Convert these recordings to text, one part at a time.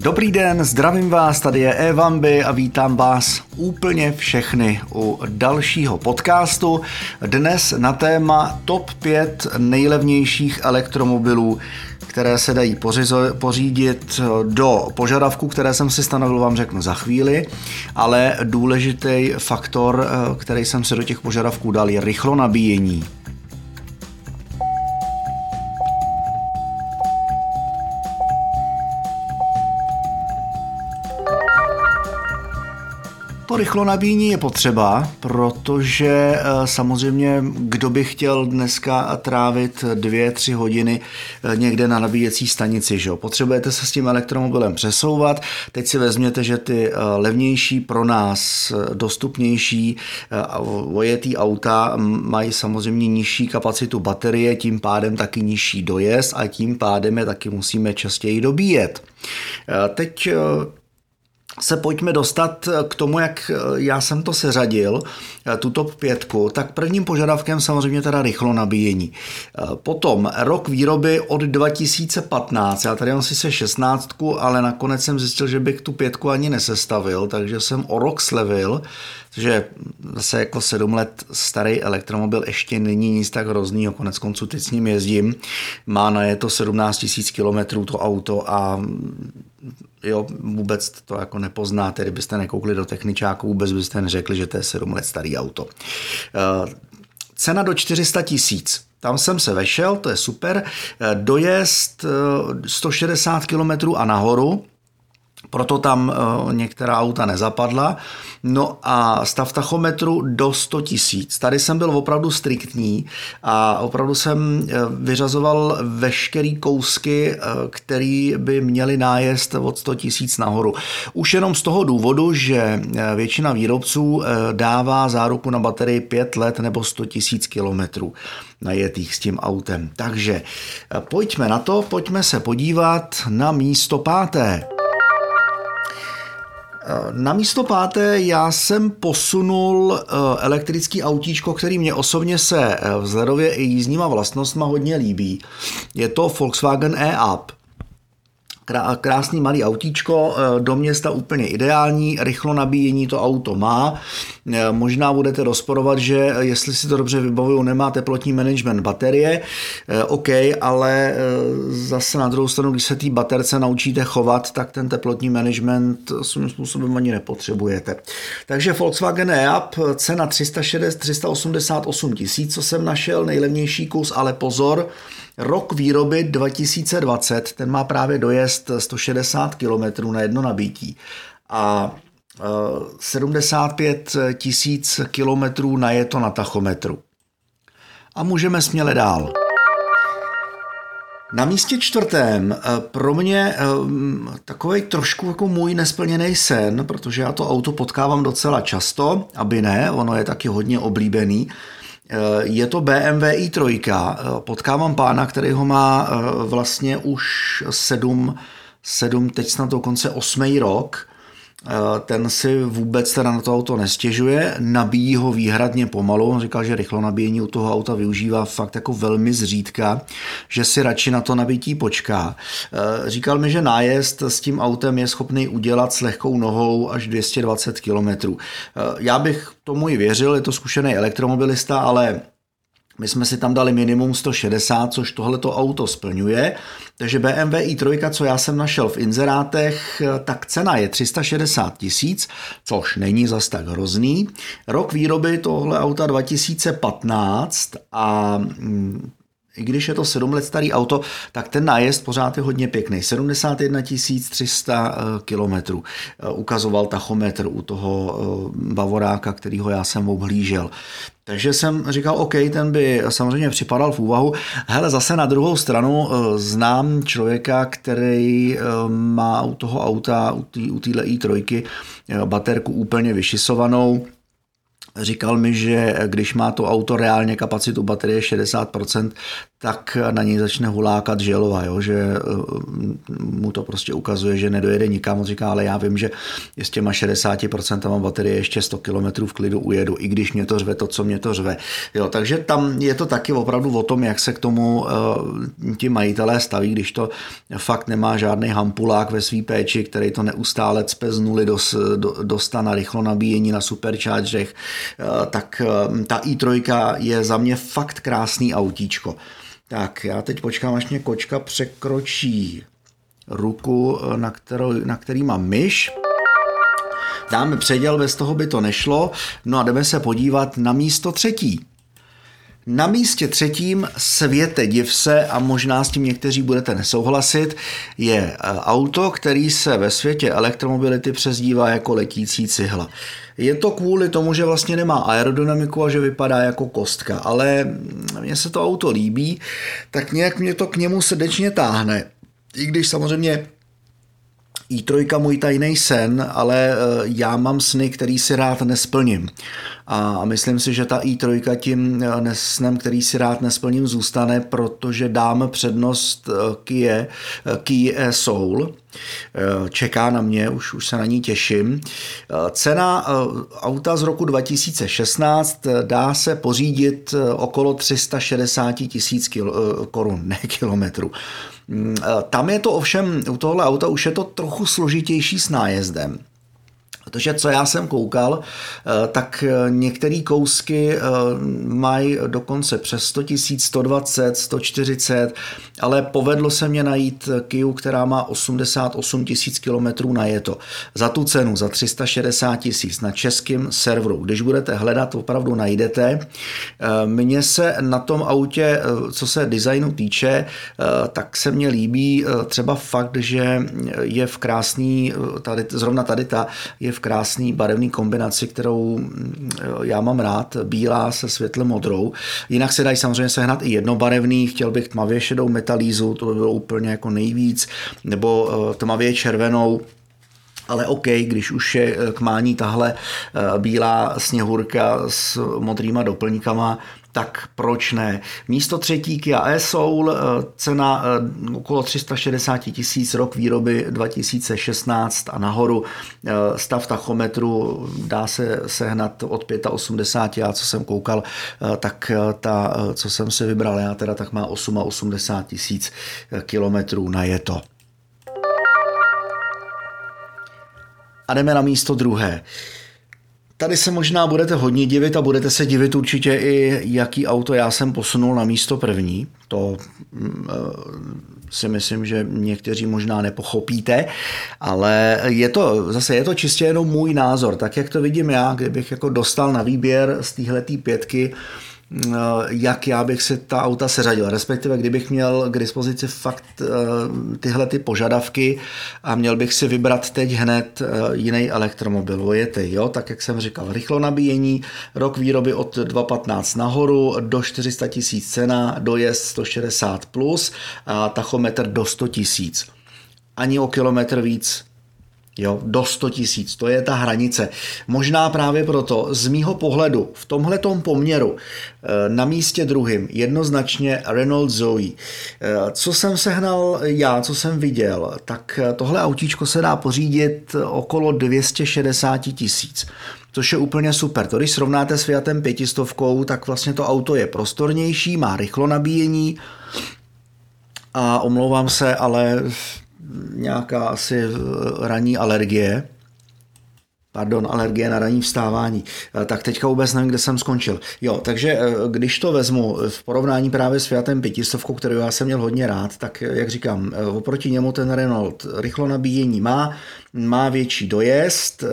Dobrý den, zdravím vás, tady je Evamby a vítám vás úplně všechny u dalšího podcastu. Dnes na téma TOP 5 nejlevnějších elektromobilů, které se dají pořídit do požadavků, které jsem si stanovil, vám řeknu za chvíli, ale důležitý faktor, který jsem si do těch požadavků dal, je rychlo nabíjení. To rychlo nabíjení je potřeba, protože eh, samozřejmě kdo by chtěl dneska trávit dvě, tři hodiny eh, někde na nabíjecí stanici, že jo? Potřebujete se s tím elektromobilem přesouvat. Teď si vezměte, že ty eh, levnější pro nás dostupnější vojetý auta mají samozřejmě nižší kapacitu baterie, tím pádem taky nižší dojezd a tím pádem je taky musíme častěji dobíjet. Teď se pojďme dostat k tomu, jak já jsem to seřadil, tuto pětku, tak prvním požadavkem samozřejmě teda rychlo nabíjení. Potom rok výroby od 2015, já tady mám sice 16, ale nakonec jsem zjistil, že bych tu pětku ani nesestavil, takže jsem o rok slevil, že zase jako sedm let starý elektromobil ještě není nic tak hroznýho, konec konců teď s ním jezdím, má na je to 17 000 km to auto a jo, vůbec to jako nepoznáte, kdybyste nekoukli do techničáku, vůbec byste neřekli, že to je 7 let starý auto. Eh, cena do 400 tisíc. Tam jsem se vešel, to je super. Eh, dojezd 160 eh, km a nahoru, proto tam eh, některá auta nezapadla. No a stav tachometru do 100 tisíc. Tady jsem byl opravdu striktní a opravdu jsem eh, vyřazoval veškerý kousky, eh, který by měly nájezd od 100 tisíc nahoru. Už jenom z toho důvodu, že většina výrobců dává záruku na baterii 5 let nebo 100 tisíc kilometrů najetých s tím autem. Takže pojďme na to, pojďme se podívat na místo páté. Na místo páté já jsem posunul eh, elektrický autíčko, který mě osobně se eh, vzhledově i jízdníma vlastnostma hodně líbí. Je to Volkswagen e-Up krásný malý autíčko, eh, do města úplně ideální, rychlo nabíjení to auto má. Eh, možná budete rozporovat, že jestli si to dobře vybavuju, nemá teplotní management baterie, eh, OK, ale zase na druhou stranu, když se té baterce naučíte chovat, tak ten teplotní management svým způsobem ani nepotřebujete. Takže Volkswagen e-Up, cena 360, 388 tisíc, co jsem našel, nejlevnější kus, ale pozor, Rok výroby 2020, ten má právě dojezd 160 km na jedno nabítí a 75 tisíc kilometrů na je to na tachometru. A můžeme směle dál. Na místě čtvrtém e, pro mě e, takový trošku jako můj nesplněný sen, protože já to auto potkávám docela často, aby ne, ono je taky hodně oblíbený, je to BMW i3. Eh, potkávám pána, který ho má eh, vlastně už sedm, sedm teď snad dokonce osmý rok. Ten si vůbec teda na to auto nestěžuje, nabíjí ho výhradně pomalu. On říkal, že rychlo nabíjení u toho auta využívá fakt jako velmi zřídka, že si radši na to nabití počká. Říkal mi, že nájezd s tím autem je schopný udělat s lehkou nohou až 220 km. Já bych tomu i věřil, je to zkušený elektromobilista, ale my jsme si tam dali minimum 160, což tohleto auto splňuje. Takže BMW i3, co já jsem našel v inzerátech, tak cena je 360 tisíc, což není zas tak hrozný. Rok výroby tohle auta 2015 a mm, i když je to 7 let starý auto, tak ten nájezd pořád je hodně pěkný. 71 300 kilometrů ukazoval tachometr u toho eh, Bavoráka, kterýho já jsem obhlížel. Takže jsem říkal, OK, ten by samozřejmě připadal v úvahu. Hele, zase na druhou stranu eh, znám člověka, který eh, má u toho auta, u téhle i3 baterku úplně vyšisovanou, Říkal mi, že když má to auto reálně kapacitu baterie 60%, tak na něj začne hulákat želova, jo, že eh, mu to prostě ukazuje, že nedojede nikam. On říká, ale já vím, že s těma 60% baterie ještě 100 km v klidu ujedu, i když mě to řve to, co mě to řve. Jo, takže tam je to taky opravdu o tom, jak se k tomu uh, ti majitelé staví, když to fakt nemá žádný hampulák ve své péči, který to neustále cpe z nuly do, do, do stana, rychlo nabíjení na superchargerech, uh, tak uh, ta i3 je za mě fakt krásný autíčko. Tak, já teď počkám, až mě kočka překročí ruku, na, kterou, na který mám myš. Dáme předěl, bez toho by to nešlo. No a jdeme se podívat na místo třetí. Na místě třetím světe div se a možná s tím někteří budete nesouhlasit, je e, auto, který se ve světě elektromobility přezdívá jako letící cihla. Je to kvůli tomu, že vlastně nemá aerodynamiku a že vypadá jako kostka, ale mně se to auto líbí, tak nějak mě to k němu srdečně táhne. I když samozřejmě i3 můj tajný sen, ale e, já mám sny, který si rád nesplním. A myslím si, že ta i3 tím e, snem, který si rád nesplním, zůstane, protože dám přednost e, Kia, Kia Soul. Čeká na mě, už, už se na ní těším. Cena auta z roku 2016 dá se pořídit okolo 360 tisíc korun, ne kilometrů. Mm, tam je to ovšem, u tohle auta už je to trochu složitější s nájezdem. Protože co já jsem koukal, eh, tak eh, některé kousky eh, mají dokonce přes 100 000, 120, 140, ale povedlo se mě najít Kiu, která má 88 tisíc kilometrů na jeto. Za tu cenu, za 360 tisíc na českém serveru. Když budete hledat, opravdu najdete. Mně se na tom autě, co se designu týče, tak se mně líbí třeba fakt, že je v krásný, tady, zrovna tady ta, je v v krásný barevný kombinaci, kterou mm, já mám rád, bílá se světle modrou. Jinak se dají samozřejmě sehnat i jednobarevný, chtěl bych tmavě šedou metalízu, to by bylo úplně jako nejvíc, nebo eh, tmavě červenou, ale OK, když už je eh, k mání tahle eh, bílá sněhurka s modrýma doplňkama, tak proč ne? Místo třetí Kia e-Soul, eh, cena okolo 360 tisíc, rok výroby 2016 a nahoru. Stav tachometru dá se sehnat od 85, já co jsem koukal, tak ta, co jsem si vybral já teda, tak má 88 tisíc kilometrů na je to. a jdeme na místo druhé. Tady se možná budete hodně divit a budete se divit určitě i, jaký auto já jsem posunul na místo první. To mm, eh, si myslím, že někteří možná nepochopíte, ale je to, zase je to čistě jenom můj názor. Tak, jak to vidím já, kdybych jako dostal na výběr z téhletý pětky, jak já bych si ta auta seřadil. Respektive, kdybych měl k dispozici fakt eh, tyhle ty požadavky a měl bych si vybrat teď hned eh, jiný elektromobil, vojety, jo, tak jak jsem říkal, rychlo nabíjení, rok výroby od 2.15 nahoru, do 400 tisíc cena, dojezd 160 plus a tachometr do 100 tisíc. Ani o kilometr víc Jo, do 100 tisíc, to je ta hranice. Možná právě proto, z mýho pohledu, v tomhletom poměru, eh, na místě druhým, jednoznačně Renault Zoe. Eh, co jsem sehnal já, co jsem viděl, tak eh, tohle autíčko se dá pořídit okolo 260 tisíc což je úplně super. To, když srovnáte s Fiatem pětistovkou, tak vlastně to auto je prostornější, má rychlo nabíjení a omlouvám se, ale nějaká asi eh, ranní alergie, pardon, alergie na ranní vstávání, eh, tak teďka vůbec nevím, kde jsem skončil. Jo, takže eh, když to vezmu v porovnání právě s Fiatem 500, kterou já jsem měl hodně rád, tak jak říkám, oproti němu ten Renault rychlo nabíjení má, má větší dojezd,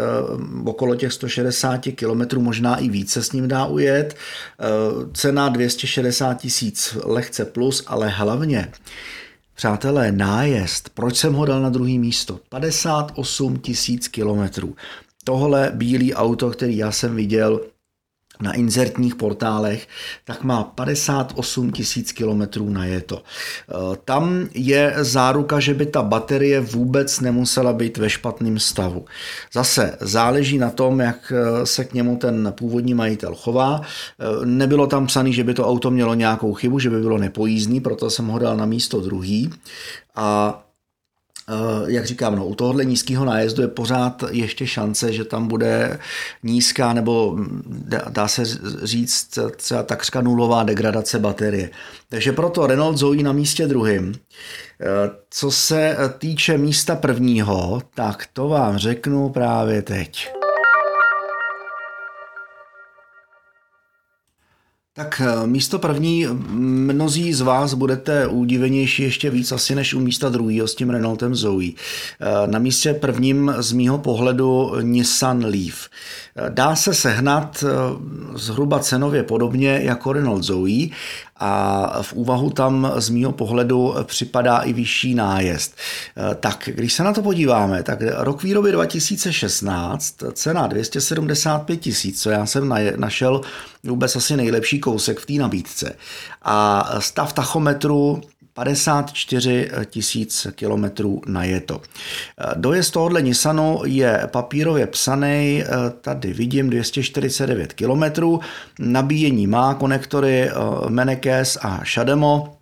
okolo těch 160 km, možná i více s ním dá ujet, cena 260 tisíc lehce plus, ale hlavně Přátelé, nájezd, proč jsem ho dal na druhý místo? 58 tisíc kilometrů. Tohle bílý auto, který já jsem viděl, na inzertních portálech, tak má 58 tisíc kilometrů najeto. E, tam je záruka, že by ta baterie vůbec nemusela být ve špatném stavu. Zase záleží na tom, jak e, se k němu ten původní majitel chová. E, nebylo tam psané, že by to auto mělo nějakou chybu, že by bylo nepojízdný, proto jsem ho dal na místo druhý. A jak říkám, no, u tohohle nízkého nájezdu je pořád ještě šance, že tam bude nízká nebo dá se říct třeba takřka nulová degradace baterie. Takže proto Renault Zoe na místě druhým. Eh, co se týče místa prvního, tak to vám řeknu právě teď. Tak eh, místo první, mnozí z vás budete udivenější ještě víc asi než u místa druhého s tím Renaultem Zoe. Eh, na místě prvním z mýho pohledu Nissan Leaf. Eh, dá se sehnat zhruba cenově podobně jako Renault Zoe a v úvahu tam z mýho pohledu připadá i vyšší nájezd. Tak, když se na to podíváme, tak rok výroby 2016, cena 275 tisíc, co já jsem našel vůbec asi nejlepší kousek v té nabídce. A stav tachometru 54 tisíc kilometrů na jeto. Dojezd tohohle Nissanu je papírově psaný, tady vidím 249 kilometrů, nabíjení má konektory Menekes a Shademo,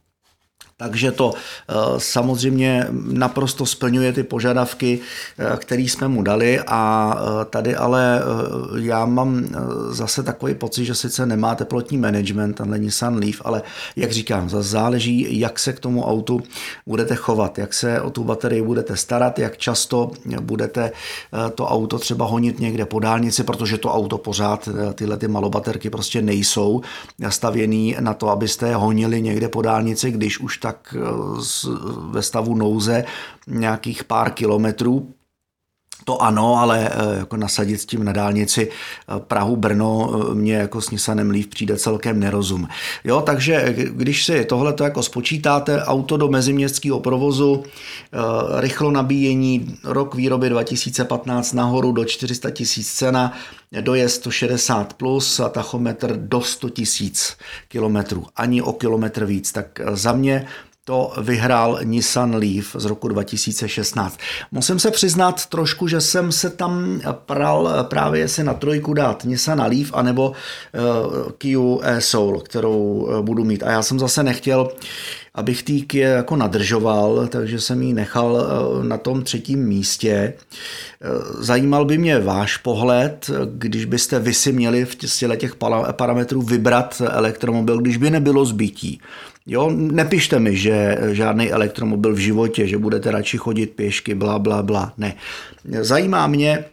takže to eh, samozřejmě naprosto splňuje ty požadavky, eh, které jsme mu dali a eh, tady ale já mám zase takový pocit, že sice nemá teplotní management, není Sun Leaf, ale jak říkám, zase záleží, jak se k tomu autu budete chovat, jak se o tu baterii budete starat, jak často budete to auto třeba honit někde po dálnici, protože to auto pořád, tyhle ty malobaterky prostě nejsou stavěný na to, abyste je honili někde po dálnici, když už tak eh, ve stavu nouze nějakých pár kilometrů, to ano, ale eh, jako nasadit s tím na dálnici eh, Prahu-Brno mě jako s Nissanem Leaf přijde celkem nerozum. Jo, takže když si tohle jako spočítáte, auto do meziměstského provozu, rychlo nabíjení, rok výroby 2015 nahoru do 400 tisíc cena, dojezd 160 plus a tachometr do 100 tisíc kilometrů, ani o kilometr víc. Tak za mě to vyhrál Nissan Leaf z roku 2016. Musím se přiznat trošku, že jsem se tam pral právě si na trojku dát Nissan Leaf anebo uh, Kia e-Soul, kterou uh, budu mít. A já jsem zase nechtěl abych tý Kia jako nadržoval, takže jsem ji nechal uh, na tom třetím místě. Zajímal by mě váš pohled, když byste vy si měli v těch parametrů vybrat elektromobil, když by nebylo zbytí. Jo, nepište mi, že žádný elektromobil v životě, že budete radši chodit pěšky, bla, bla, bla. Ne. Zajímá mě,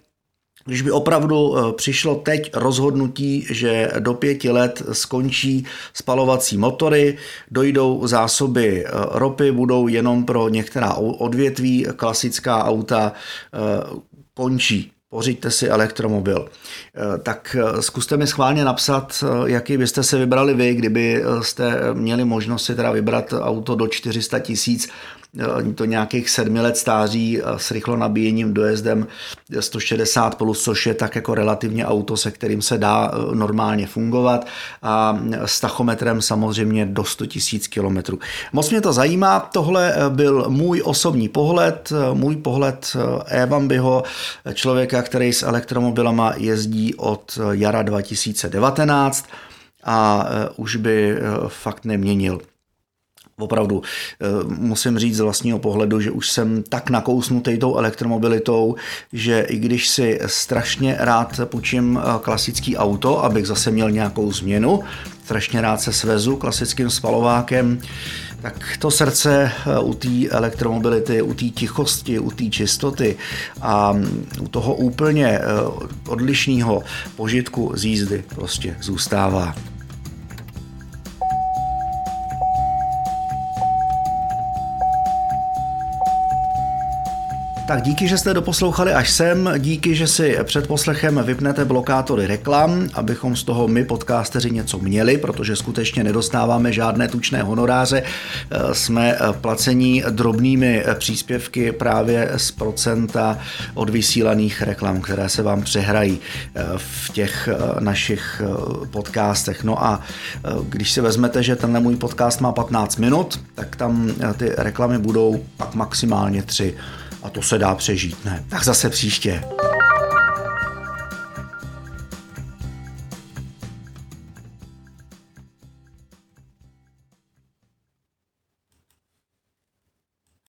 když by opravdu eh, přišlo teď rozhodnutí, že do pěti let skončí spalovací motory, dojdou zásoby eh, ropy, budou jenom pro některá odvětví, klasická auta eh, končí pořiďte si elektromobil. Eh, tak eh, zkuste mi schválně napsat, eh, jaký byste se vybrali vy, kdyby jste měli možnost si teda vybrat auto do 400 tisíc to nějakých sedmi let stáří s rychlo nabíjením dojezdem 160 plus, což je tak jako relativně auto, se kterým se dá normálně fungovat a s tachometrem samozřejmě do 100 000 kilometrů. Moc mě to zajímá, tohle byl můj osobní pohled, můj pohled Evambiho, člověka, který s elektromobilama jezdí od jara 2019 a už by fakt neměnil. Opravdu eh, musím říct z vlastního pohledu, že už jsem tak nakousnutý tou elektromobilitou, že i když si strašně rád půjčím klasický auto, abych zase měl nějakou změnu, strašně rád se svezu klasickým spalovákem, tak to srdce eh, u té elektromobility, u té tichosti, u té čistoty a mm, u toho úplně odlišného požitku z jízdy prostě zůstává. Tak díky, že jste doposlouchali až sem, díky, že si před poslechem vypnete blokátory reklam, abychom z toho my podcasteři něco měli, protože skutečně nedostáváme žádné tučné honoráře. Jsme placení drobnými příspěvky právě z procenta od vysílaných reklam, které se vám přehrají v těch našich podcastech. No a když si vezmete, že tenhle můj podcast má 15 minut, tak tam ty reklamy budou pak maximálně 3 a to se dá přežít, ne? Tak zase příště.